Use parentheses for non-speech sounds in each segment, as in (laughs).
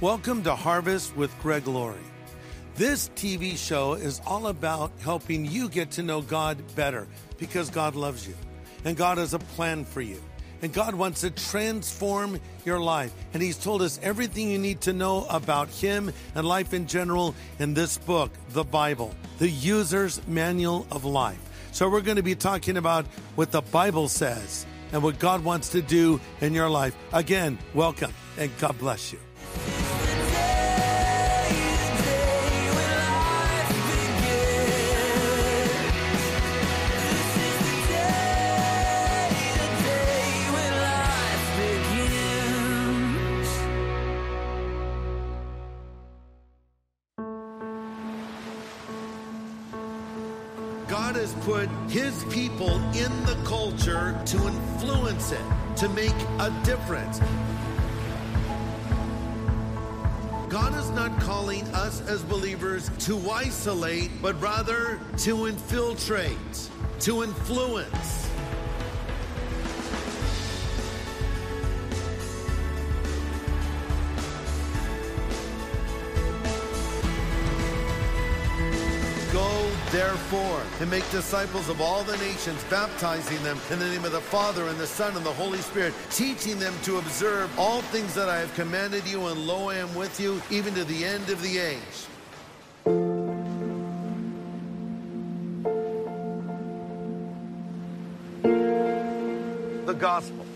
Welcome to Harvest with Greg Laurie. This TV show is all about helping you get to know God better because God loves you and God has a plan for you. And God wants to transform your life. And He's told us everything you need to know about Him and life in general in this book, the Bible, the User's Manual of Life. So we're going to be talking about what the Bible says and what God wants to do in your life. Again, welcome and God bless you. People in the culture to influence it, to make a difference. God is not calling us as believers to isolate, but rather to infiltrate, to influence. 4, and make disciples of all the nations, baptizing them in the name of the Father, and the Son, and the Holy Spirit, teaching them to observe all things that I have commanded you, and lo, I am with you, even to the end of the age. The Gospel.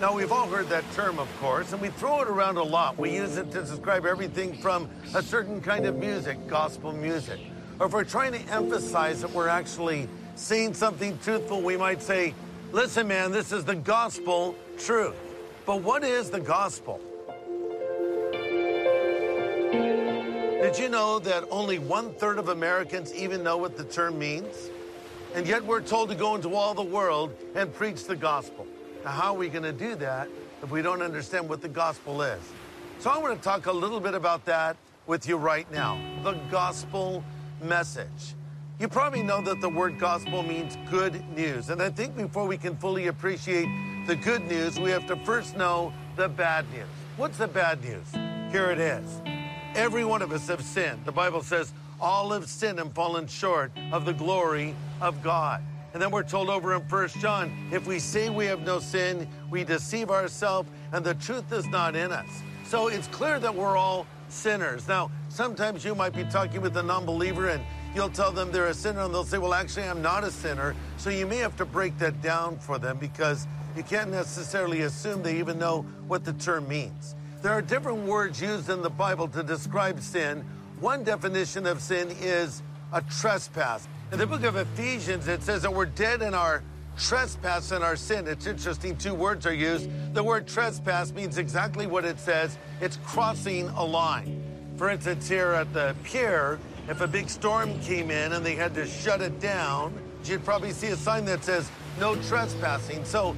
Now, we've all heard that term, of course, and we throw it around a lot. We use it to describe everything from a certain kind of music, gospel music or if we're trying to emphasize that we're actually saying something truthful, we might say, listen, man, this is the gospel truth. But what is the gospel? Did you know that only one third of Americans even know what the term means? And yet we're told to go into all the world and preach the gospel. Now, how are we going to do that if we don't understand what the gospel is? So I want to talk a little bit about that with you right now. The gospel message. You probably know that the word gospel means good news. And I think before we can fully appreciate the good news, we have to first know the bad news. What's the bad news? Here it is. Every one of us have sinned. The Bible says, all have sinned and fallen short of the glory of God. And then we're told over in First John, if we say we have no sin, we deceive ourselves and the truth is not in us. So it's clear that we're all sinners. Now, sometimes you might be talking with a non-believer and you'll tell them they're a sinner and they'll say, well, actually, I'm not a sinner. So you may have to break that down for them because you can't necessarily assume they even know what the term means. There are different words used in the Bible to describe sin. One definition of sin is a trespass. In the book of Ephesians, it says that we're dead in our trespass and our sin. It's interesting, two words are used. The word trespass means exactly what it says it's crossing a line. For instance, here at the pier, if a big storm came in and they had to shut it down, you'd probably see a sign that says no trespassing. So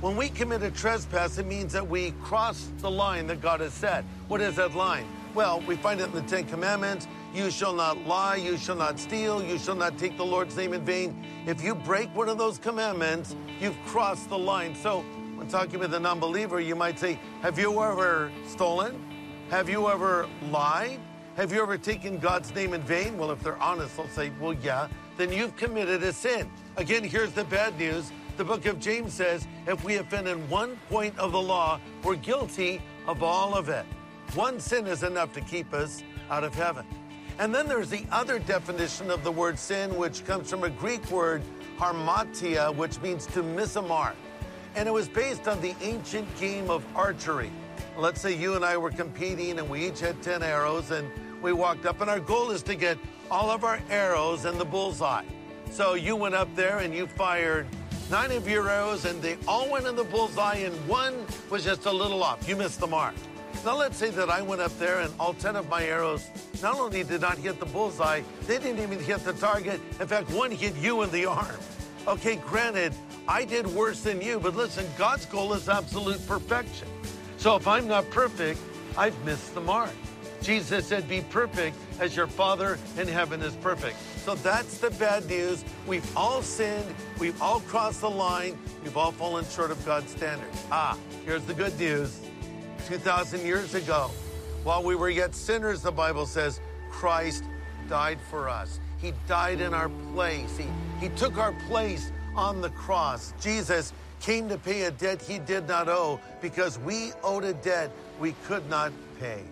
when we commit a trespass, it means that we cross the line that God has set. What is that line? Well, we find it in the Ten Commandments. You shall not lie, you shall not steal, you shall not take the Lord's name in vain. If you break one of those commandments, you've crossed the line. So, when talking with a non believer, you might say, Have you ever stolen? Have you ever lied? Have you ever taken God's name in vain? Well, if they're honest, they'll say, Well, yeah, then you've committed a sin. Again, here's the bad news. The book of James says, If we offend in one point of the law, we're guilty of all of it. One sin is enough to keep us out of heaven. And then there's the other definition of the word sin, which comes from a Greek word, hamartia, which means to miss a mark. And it was based on the ancient game of archery. Let's say you and I were competing and we each had 10 arrows and we walked up, and our goal is to get all of our arrows in the bullseye. So you went up there and you fired nine of your arrows, and they all went in the bullseye, and one was just a little off. You missed the mark. Now, let's say that I went up there and all 10 of my arrows not only did not hit the bullseye, they didn't even hit the target. In fact, one hit you in the arm. Okay, granted, I did worse than you, but listen, God's goal is absolute perfection. So if I'm not perfect, I've missed the mark. Jesus said, Be perfect as your Father in heaven is perfect. So that's the bad news. We've all sinned, we've all crossed the line, we've all fallen short of God's standards. Ah, here's the good news. 2,000 years ago, While we were yet sinners, the Bible says, Christ died for us. He died in our place. He, he took our place on the cross. Jesus came to pay a debt he did not owe because we owed a debt we could not pay.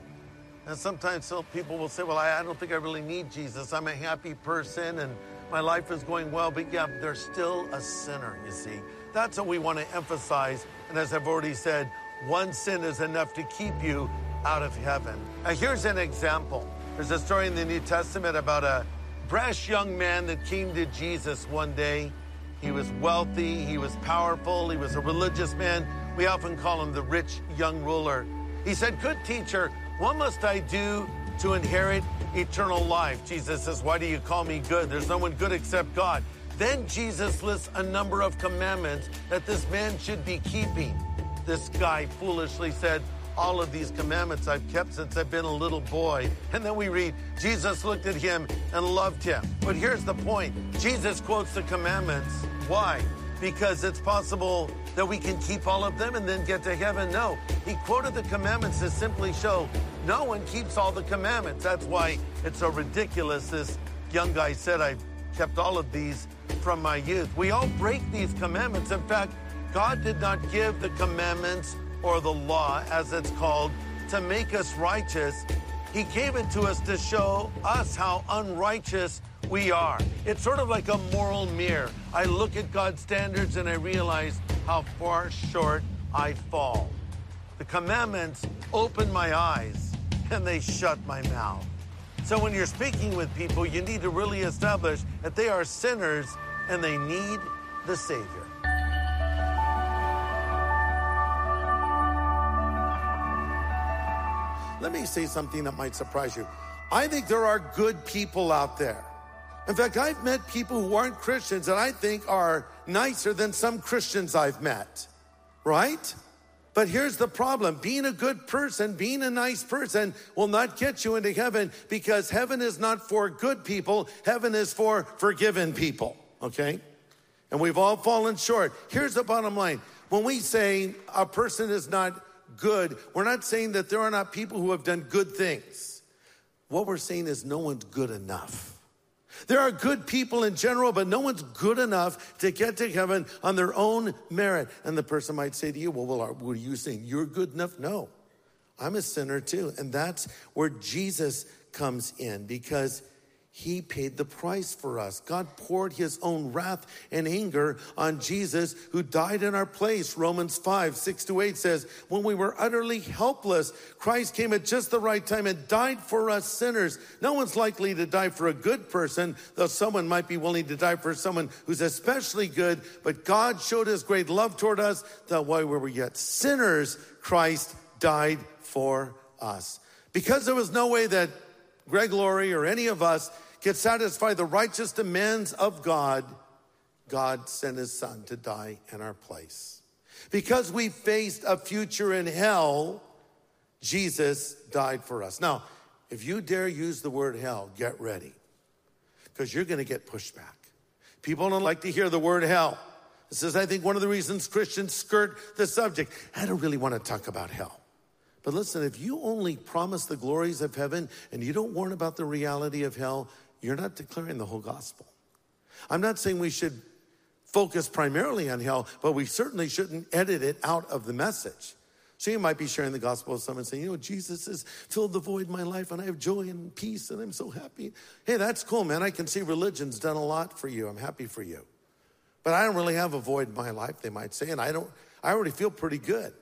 And sometimes people will say, Well, I, I don't think I really need Jesus. I'm a happy person and my life is going well. But yeah, they're still a sinner, you see. That's what we want to emphasize. And as I've already said, one sin is enough to keep you out of heaven. Now, here's an example. There's a story in the New Testament about a brash young man that came to Jesus one day. He was wealthy, he was powerful, he was a religious man. We often call him the rich young ruler. He said, Good teacher, what must I do to inherit eternal life? Jesus says, Why do you call me good? There's no one good except God. Then Jesus lists a number of commandments that this man should be keeping. This guy foolishly said, all of these commandments I've kept since I've been a little boy. And then we read, Jesus looked at him and loved him. But here's the point Jesus quotes the commandments. Why? Because it's possible that we can keep all of them and then get to heaven. No, he quoted the commandments to simply show no one keeps all the commandments. That's why it's so ridiculous. This young guy said, I've kept all of these from my youth. We all break these commandments. In fact, God did not give the commandments or the law, as it's called, to make us righteous. He gave it to us to show us how unrighteous we are. It's sort of like a moral mirror. I look at God's standards and I realize how far short I fall. The commandments open my eyes and they shut my mouth. So when you're speaking with people, you need to really establish that they are sinners and they need the Savior. Let me say something that might surprise you. I think there are good people out there. In fact, I've met people who aren't Christians that I think are nicer than some Christians I've met, right? But here's the problem being a good person, being a nice person will not get you into heaven because heaven is not for good people, heaven is for forgiven people, okay? And we've all fallen short. Here's the bottom line when we say a person is not good, we're not saying that there are not people who have done good things. What we're saying is no one's good enough. There are good people in general, but no one's good enough to get to heaven on their own merit. And the person might say to you, Well, well what are you saying? You're good enough? No, I'm a sinner too. And that's where Jesus comes in because he paid the price for us. God poured his own wrath and anger on Jesus, who died in our place. Romans 5, 6 to 8 says, When we were utterly helpless, Christ came at just the right time and died for us sinners. No one's likely to die for a good person, though someone might be willing to die for someone who's especially good. But God showed his great love toward us that while we were yet sinners, Christ died for us. Because there was no way that Greg Laurie or any of us could satisfy the righteous demands of God, God sent his son to die in our place. Because we faced a future in hell, Jesus died for us. Now, if you dare use the word hell, get ready because you're going to get pushback. People don't like to hear the word hell. This is, I think, one of the reasons Christians skirt the subject. I don't really want to talk about hell. But listen, if you only promise the glories of heaven and you don't warn about the reality of hell, you're not declaring the whole gospel. I'm not saying we should focus primarily on hell, but we certainly shouldn't edit it out of the message. So you might be sharing the gospel with someone saying, you know, Jesus has filled the void in my life and I have joy and peace and I'm so happy. Hey, that's cool, man. I can see religion's done a lot for you. I'm happy for you. But I don't really have a void in my life, they might say, and I don't, I already feel pretty good.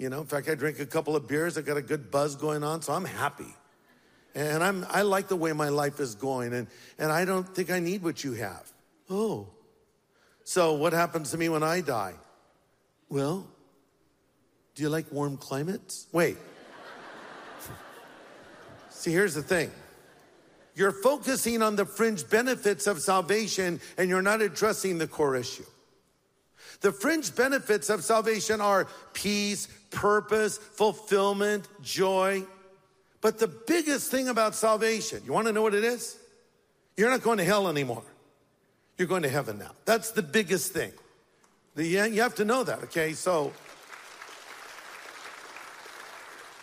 You know, in fact, I drink a couple of beers, I got a good buzz going on, so I'm happy. And I'm, I like the way my life is going, and, and I don't think I need what you have. Oh. So, what happens to me when I die? Well, do you like warm climates? Wait. (laughs) See, here's the thing you're focusing on the fringe benefits of salvation, and you're not addressing the core issue. The fringe benefits of salvation are peace, purpose, fulfillment, joy. But the biggest thing about salvation, you want to know what it is? You're not going to hell anymore. You're going to heaven now. That's the biggest thing. You have to know that, okay? So,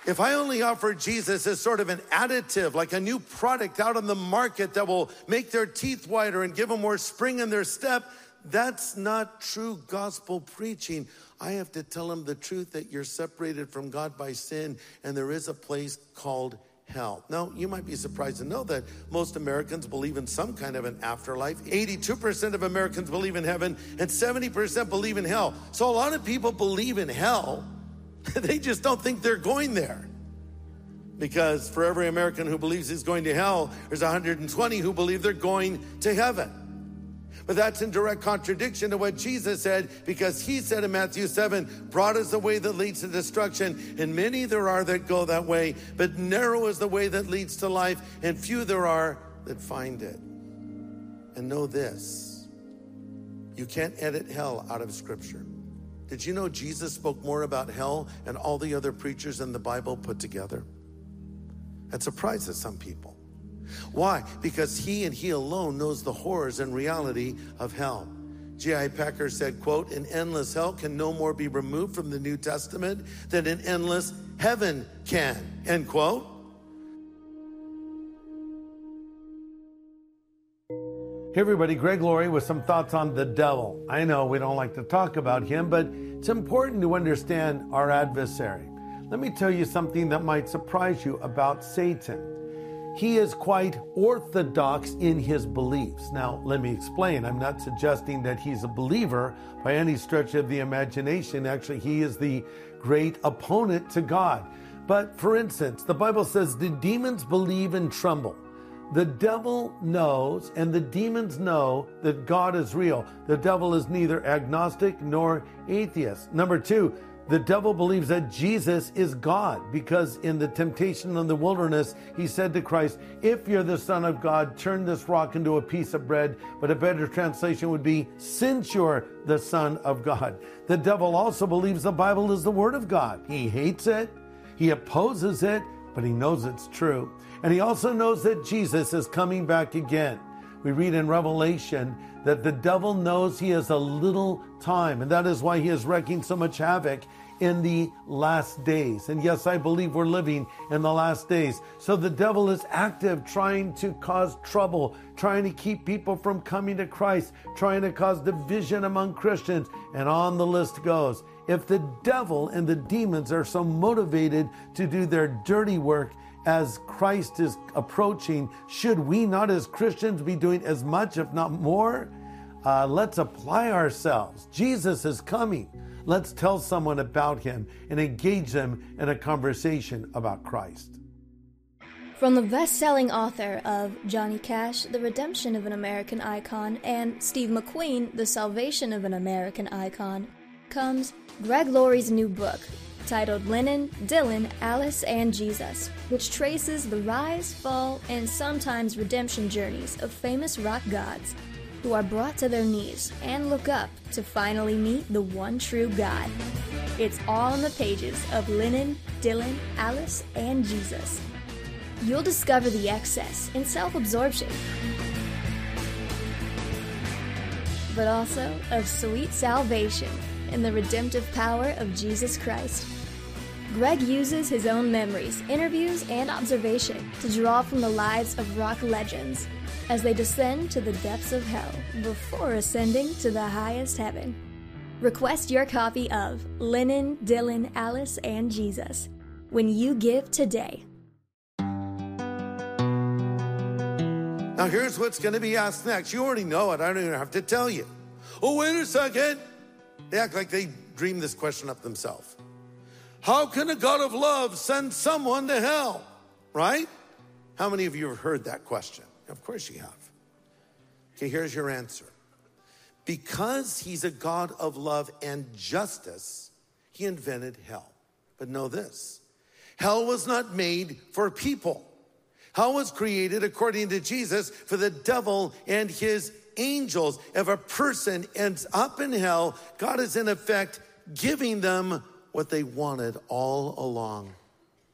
If I only offer Jesus as sort of an additive, like a new product out on the market that will make their teeth whiter and give them more spring in their step, that's not true gospel preaching. I have to tell them the truth that you're separated from God by sin and there is a place called hell. Now, you might be surprised to know that most Americans believe in some kind of an afterlife. 82% of Americans believe in heaven, and 70% believe in hell. So, a lot of people believe in hell, (laughs) they just don't think they're going there. Because for every American who believes he's going to hell, there's 120 who believe they're going to heaven. But that's in direct contradiction to what Jesus said, because he said in Matthew 7, broad is the way that leads to destruction, and many there are that go that way, but narrow is the way that leads to life, and few there are that find it. And know this you can't edit hell out of Scripture. Did you know Jesus spoke more about hell and all the other preachers in the Bible put together? That surprises some people. Why? Because he and he alone knows the horrors and reality of hell. J.I. Packer said, quote, an endless hell can no more be removed from the New Testament than an endless heaven can, end quote. Hey everybody, Greg Laurie with some thoughts on the devil. I know we don't like to talk about him, but it's important to understand our adversary. Let me tell you something that might surprise you about Satan he is quite orthodox in his beliefs. Now, let me explain. I'm not suggesting that he's a believer by any stretch of the imagination. Actually, he is the great opponent to God. But for instance, the Bible says the demons believe and tremble. The devil knows and the demons know that God is real. The devil is neither agnostic nor atheist. Number two, the devil believes that Jesus is God because in the temptation in the wilderness, he said to Christ, If you're the Son of God, turn this rock into a piece of bread. But a better translation would be, Since you're the Son of God. The devil also believes the Bible is the Word of God. He hates it, he opposes it, but he knows it's true. And he also knows that Jesus is coming back again. We read in Revelation that the devil knows he has a little time, and that is why he is wreaking so much havoc in the last days. And yes, I believe we're living in the last days. So the devil is active, trying to cause trouble, trying to keep people from coming to Christ, trying to cause division among Christians, and on the list goes. If the devil and the demons are so motivated to do their dirty work, as Christ is approaching, should we not as Christians be doing as much, if not more? Uh, let's apply ourselves. Jesus is coming. Let's tell someone about him and engage them in a conversation about Christ. From the best selling author of Johnny Cash, The Redemption of an American Icon, and Steve McQueen, The Salvation of an American Icon, comes Greg Laurie's new book, titled Lennon, Dylan, Alice, and Jesus, which traces the rise, fall, and sometimes redemption journeys of famous rock gods who are brought to their knees and look up to finally meet the one true God. It's all in the pages of Lennon, Dylan, Alice, and Jesus. You'll discover the excess and self absorption, but also of sweet salvation in the redemptive power of Jesus Christ. Greg uses his own memories, interviews, and observation to draw from the lives of rock legends as they descend to the depths of hell before ascending to the highest heaven. Request your copy of Lennon, Dylan, Alice, and Jesus when you give today. Now, here's what's going to be asked next. You already know it. I don't even have to tell you. Oh, wait a second. They act like they dreamed this question up themselves. How can a God of love send someone to hell? Right? How many of you have heard that question? Of course you have. Okay, here's your answer. Because he's a God of love and justice, he invented hell. But know this hell was not made for people. Hell was created, according to Jesus, for the devil and his angels. If a person ends up in hell, God is in effect giving them what they wanted all along.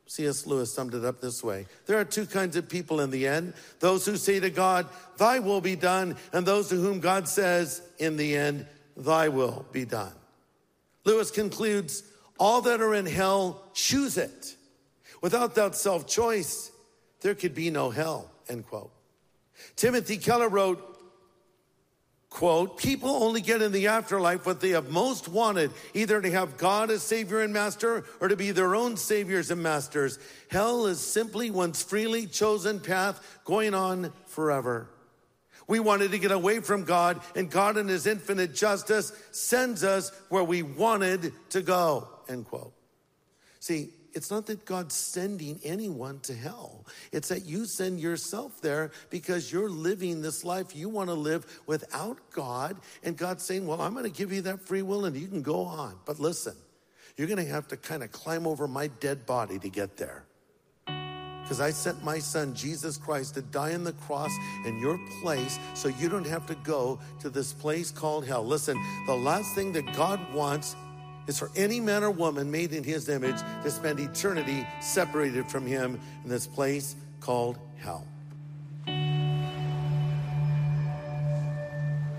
C.S. Lewis summed it up this way There are two kinds of people in the end those who say to God, Thy will be done, and those to whom God says, In the end, Thy will be done. Lewis concludes, All that are in hell choose it. Without that self choice, there could be no hell, end quote. Timothy Keller wrote, quote, people only get in the afterlife what they have most wanted, either to have God as Savior and Master or to be their own Saviors and Masters. Hell is simply one's freely chosen path going on forever. We wanted to get away from God, and God, in His infinite justice, sends us where we wanted to go, end quote. See, it's not that God's sending anyone to hell. It's that you send yourself there because you're living this life you want to live without God. And God's saying, Well, I'm going to give you that free will and you can go on. But listen, you're going to have to kind of climb over my dead body to get there. Because I sent my son, Jesus Christ, to die on the cross in your place so you don't have to go to this place called hell. Listen, the last thing that God wants is for any man or woman made in his image to spend eternity separated from him in this place called hell.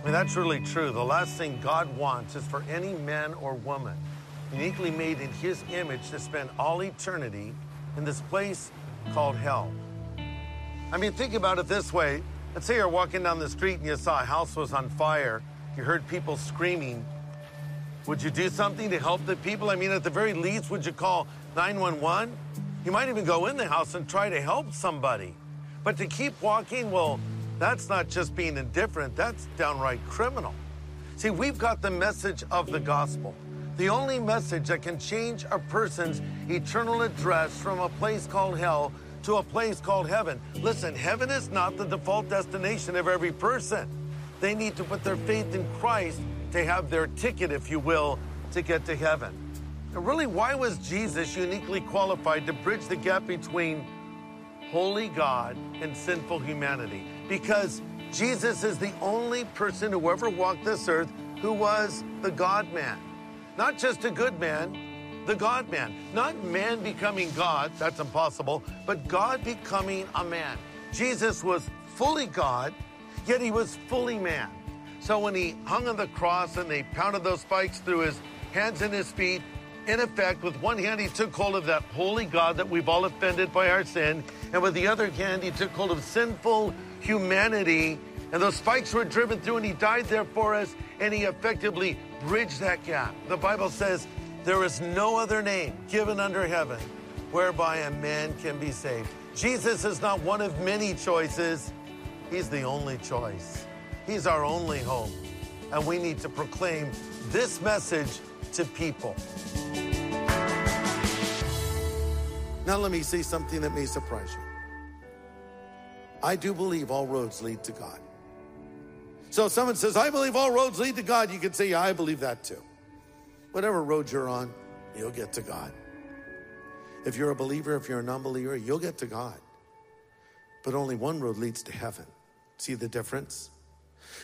I mean, that's really true. The last thing God wants is for any man or woman uniquely made in his image to spend all eternity in this place called hell. I mean, think about it this way. Let's say you're walking down the street and you saw a house was on fire. You heard people screaming would you do something to help the people? I mean, at the very least, would you call 911? You might even go in the house and try to help somebody. But to keep walking, well, that's not just being indifferent, that's downright criminal. See, we've got the message of the gospel, the only message that can change a person's eternal address from a place called hell to a place called heaven. Listen, heaven is not the default destination of every person. They need to put their faith in Christ to have their ticket, if you will, to get to heaven. Now, really, why was Jesus uniquely qualified to bridge the gap between holy God and sinful humanity? Because Jesus is the only person who ever walked this earth who was the God man. Not just a good man, the God man. Not man becoming God, that's impossible, but God becoming a man. Jesus was fully God, yet he was fully man. So when he hung on the cross and they pounded those spikes through his hands and his feet, in effect, with one hand, he took hold of that holy God that we've all offended by our sin. And with the other hand, he took hold of sinful humanity. And those spikes were driven through, and he died there for us. And he effectively bridged that gap. The Bible says, There is no other name given under heaven whereby a man can be saved. Jesus is not one of many choices, he's the only choice. He's our only hope. And we need to proclaim this message to people. Now, let me say something that may surprise you. I do believe all roads lead to God. So if someone says, I believe all roads lead to God, you can say, yeah, I believe that too. Whatever road you're on, you'll get to God. If you're a believer, if you're a non believer, you'll get to God. But only one road leads to heaven. See the difference?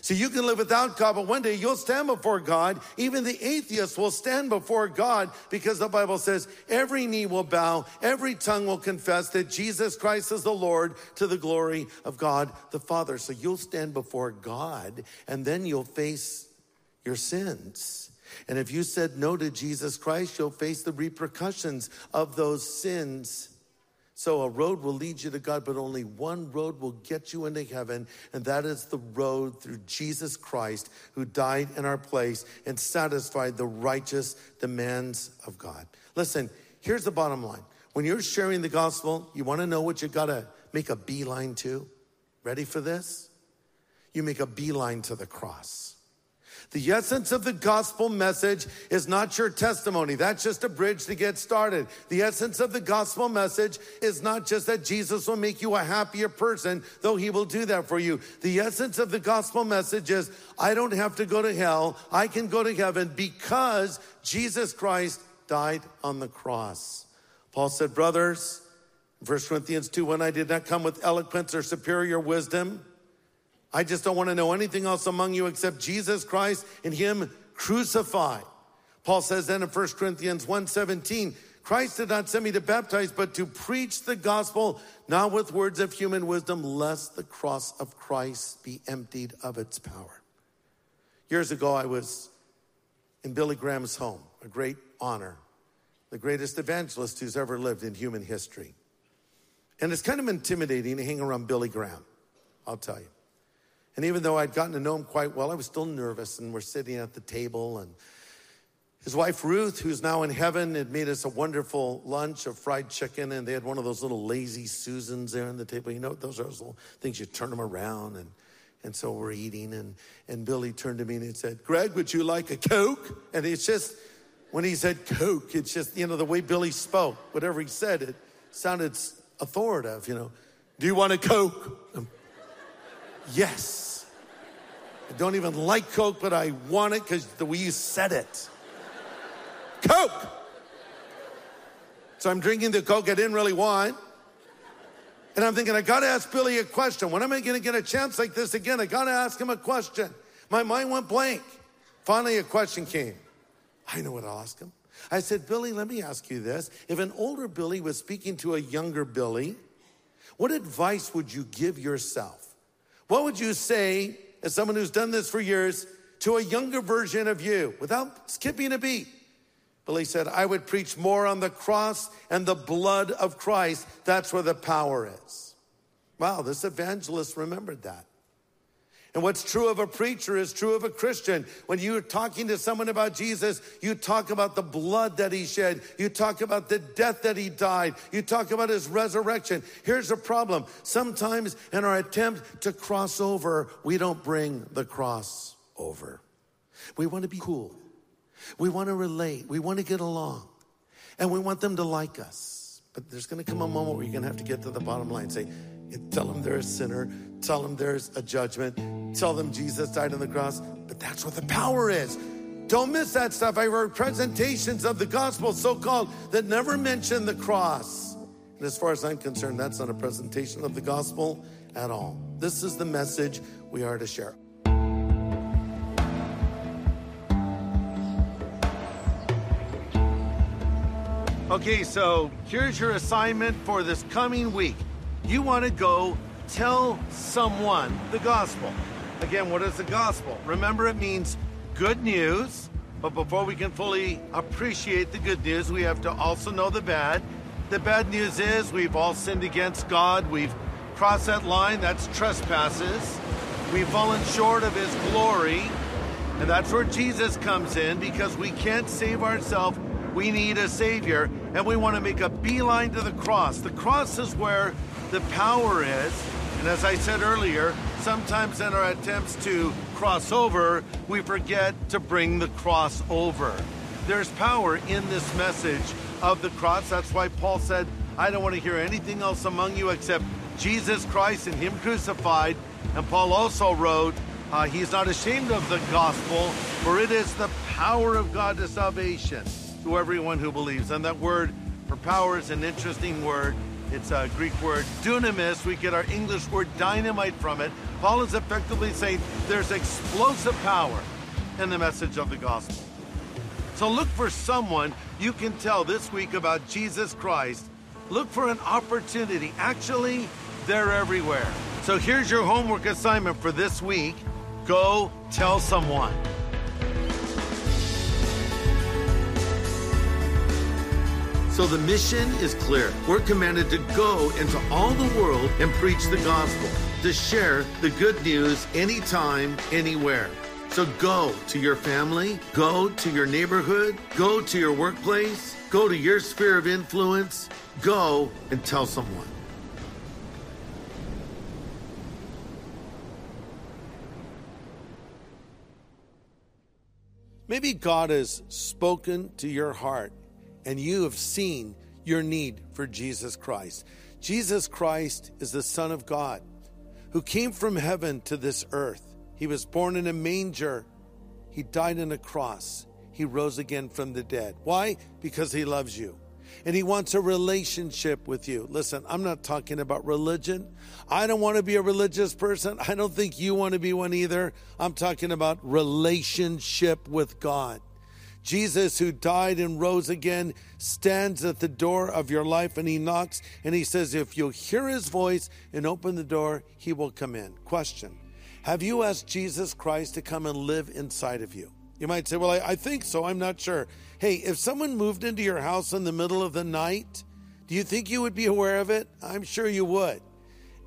So you can live without God, but one day you'll stand before God. Even the atheist will stand before God because the Bible says every knee will bow, every tongue will confess that Jesus Christ is the Lord to the glory of God the Father. So you'll stand before God and then you'll face your sins. And if you said no to Jesus Christ, you'll face the repercussions of those sins so a road will lead you to God, but only one road will get you into heaven, and that is the road through Jesus Christ, who died in our place and satisfied the righteous demands of God. Listen, here's the bottom line. When you're sharing the gospel, you want to know what you got to make a beeline to? Ready for this? You make a beeline to the cross. The essence of the gospel message is not your testimony. That's just a bridge to get started. The essence of the gospel message is not just that Jesus will make you a happier person, though he will do that for you. The essence of the gospel message is I don't have to go to hell. I can go to heaven because Jesus Christ died on the cross. Paul said, brothers, 1 Corinthians 2, when I did not come with eloquence or superior wisdom, I just don't want to know anything else among you except Jesus Christ and him crucified. Paul says then in 1 Corinthians 1:17, Christ did not send me to baptize, but to preach the gospel, not with words of human wisdom, lest the cross of Christ be emptied of its power. Years ago, I was in Billy Graham's home, a great honor. the greatest evangelist who's ever lived in human history. And it's kind of intimidating to hang around Billy Graham, I'll tell you. And even though I'd gotten to know him quite well, I was still nervous. And we're sitting at the table, and his wife Ruth, who's now in heaven, had made us a wonderful lunch of fried chicken, and they had one of those little lazy Susans there on the table. You know, those are those little things you turn them around, and and so we're eating, and and Billy turned to me and he said, "Greg, would you like a Coke?" And it's just when he said Coke, it's just you know the way Billy spoke, whatever he said, it sounded authoritative. You know, do you want a Coke? Um, Yes. I don't even like Coke, but I want it because the way you said it. Coke. So I'm drinking the Coke I didn't really want. And I'm thinking, I gotta ask Billy a question. When am I gonna get a chance like this again? I gotta ask him a question. My mind went blank. Finally, a question came. I know what I'll ask him. I said, Billy, let me ask you this. If an older Billy was speaking to a younger Billy, what advice would you give yourself? What would you say, as someone who's done this for years, to a younger version of you without skipping a beat? Billy said, I would preach more on the cross and the blood of Christ. That's where the power is. Wow, this evangelist remembered that. And what's true of a preacher is true of a Christian. When you're talking to someone about Jesus, you talk about the blood that he shed. You talk about the death that he died. You talk about his resurrection. Here's the problem. Sometimes in our attempt to cross over, we don't bring the cross over. We want to be cool. We want to relate. We want to get along. And we want them to like us. But there's going to come a moment where you're going to have to get to the bottom line. And say, tell them they're a sinner. Tell them there's a judgment. Tell them Jesus died on the cross. But that's what the power is. Don't miss that stuff. I heard presentations of the gospel, so called, that never mention the cross. And as far as I'm concerned, that's not a presentation of the gospel at all. This is the message we are to share. Okay, so here's your assignment for this coming week. You want to go tell someone the gospel. Again, what is the gospel? Remember, it means good news, but before we can fully appreciate the good news, we have to also know the bad. The bad news is we've all sinned against God, we've crossed that line, that's trespasses. We've fallen short of His glory, and that's where Jesus comes in because we can't save ourselves we need a Savior, and we want to make a beeline to the cross. The cross is where the power is. And as I said earlier, sometimes in our attempts to cross over, we forget to bring the cross over. There's power in this message of the cross. That's why Paul said, I don't want to hear anything else among you except Jesus Christ and Him crucified. And Paul also wrote, uh, He's not ashamed of the gospel, for it is the power of God to salvation to everyone who believes. And that word for power is an interesting word. It's a Greek word, dunamis. We get our English word dynamite from it. Paul is effectively saying there's explosive power in the message of the gospel. So look for someone you can tell this week about Jesus Christ. Look for an opportunity. Actually, they're everywhere. So here's your homework assignment for this week go tell someone. So the mission is clear. We're commanded to go into all the world and preach the gospel, to share the good news anytime, anywhere. So go to your family, go to your neighborhood, go to your workplace, go to your sphere of influence, go and tell someone. Maybe God has spoken to your heart and you have seen your need for Jesus Christ. Jesus Christ is the Son of God who came from heaven to this earth. He was born in a manger, he died on a cross, he rose again from the dead. Why? Because he loves you. And he wants a relationship with you. Listen, I'm not talking about religion. I don't want to be a religious person. I don't think you want to be one either. I'm talking about relationship with God. Jesus, who died and rose again, stands at the door of your life and he knocks and he says, If you'll hear his voice and open the door, he will come in. Question Have you asked Jesus Christ to come and live inside of you? You might say, Well, I, I think so. I'm not sure. Hey, if someone moved into your house in the middle of the night, do you think you would be aware of it? I'm sure you would.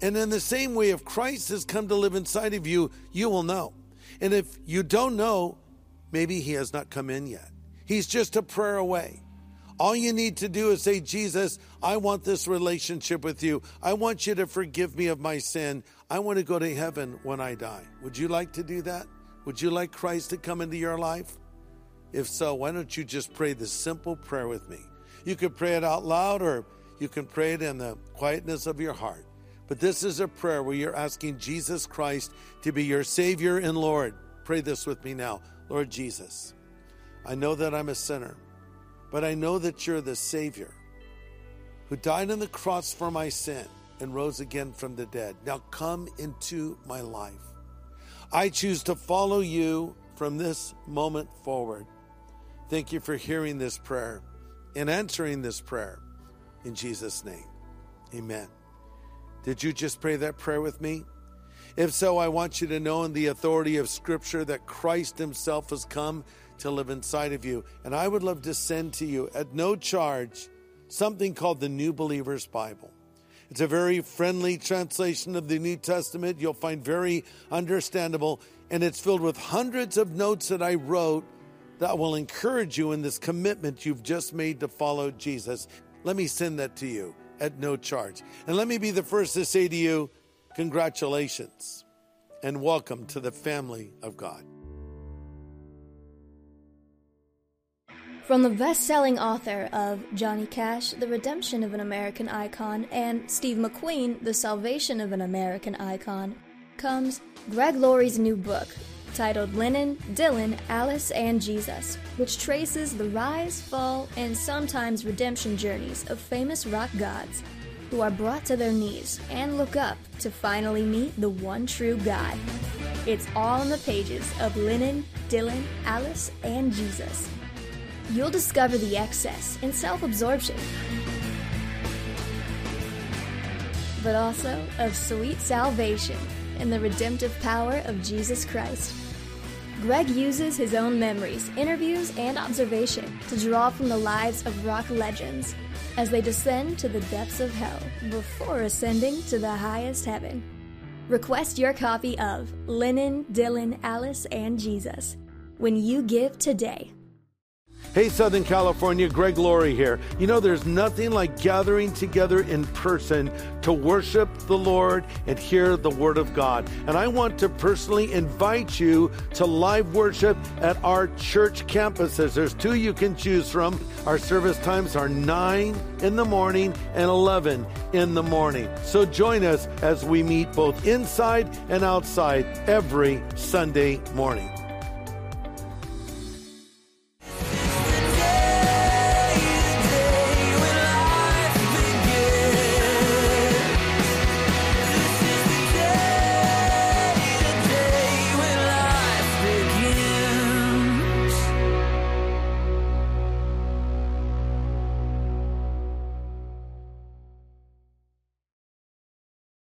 And in the same way, if Christ has come to live inside of you, you will know. And if you don't know, maybe he has not come in yet. He's just a prayer away. All you need to do is say, Jesus, I want this relationship with you. I want you to forgive me of my sin. I want to go to heaven when I die. Would you like to do that? Would you like Christ to come into your life? If so, why don't you just pray this simple prayer with me? You could pray it out loud or you can pray it in the quietness of your heart. But this is a prayer where you're asking Jesus Christ to be your Savior and Lord. Pray this with me now. Lord Jesus, I know that I'm a sinner, but I know that you're the Savior who died on the cross for my sin and rose again from the dead. Now come into my life. I choose to follow you from this moment forward. Thank you for hearing this prayer and answering this prayer. In Jesus' name, amen. Did you just pray that prayer with me? If so, I want you to know in the authority of Scripture that Christ Himself has come to live inside of you. And I would love to send to you at no charge something called the New Believer's Bible. It's a very friendly translation of the New Testament. You'll find very understandable, and it's filled with hundreds of notes that I wrote that will encourage you in this commitment you've just made to follow Jesus. Let me send that to you at no charge. And let me be the first to say to you, congratulations and welcome to the family of God. From the best selling author of Johnny Cash, The Redemption of an American Icon, and Steve McQueen, The Salvation of an American Icon, comes Greg Laurie's new book, titled Lennon, Dylan, Alice, and Jesus, which traces the rise, fall, and sometimes redemption journeys of famous rock gods who are brought to their knees and look up to finally meet the one true God. It's all in the pages of Lennon, Dylan, Alice, and Jesus. You'll discover the excess and self absorption, but also of sweet salvation and the redemptive power of Jesus Christ. Greg uses his own memories, interviews, and observation to draw from the lives of rock legends as they descend to the depths of hell before ascending to the highest heaven. Request your copy of Lennon, Dylan, Alice, and Jesus when you give today. Hey, Southern California, Greg Laurie here. You know, there's nothing like gathering together in person to worship the Lord and hear the Word of God. And I want to personally invite you to live worship at our church campuses. There's two you can choose from. Our service times are 9 in the morning and 11 in the morning. So join us as we meet both inside and outside every Sunday morning.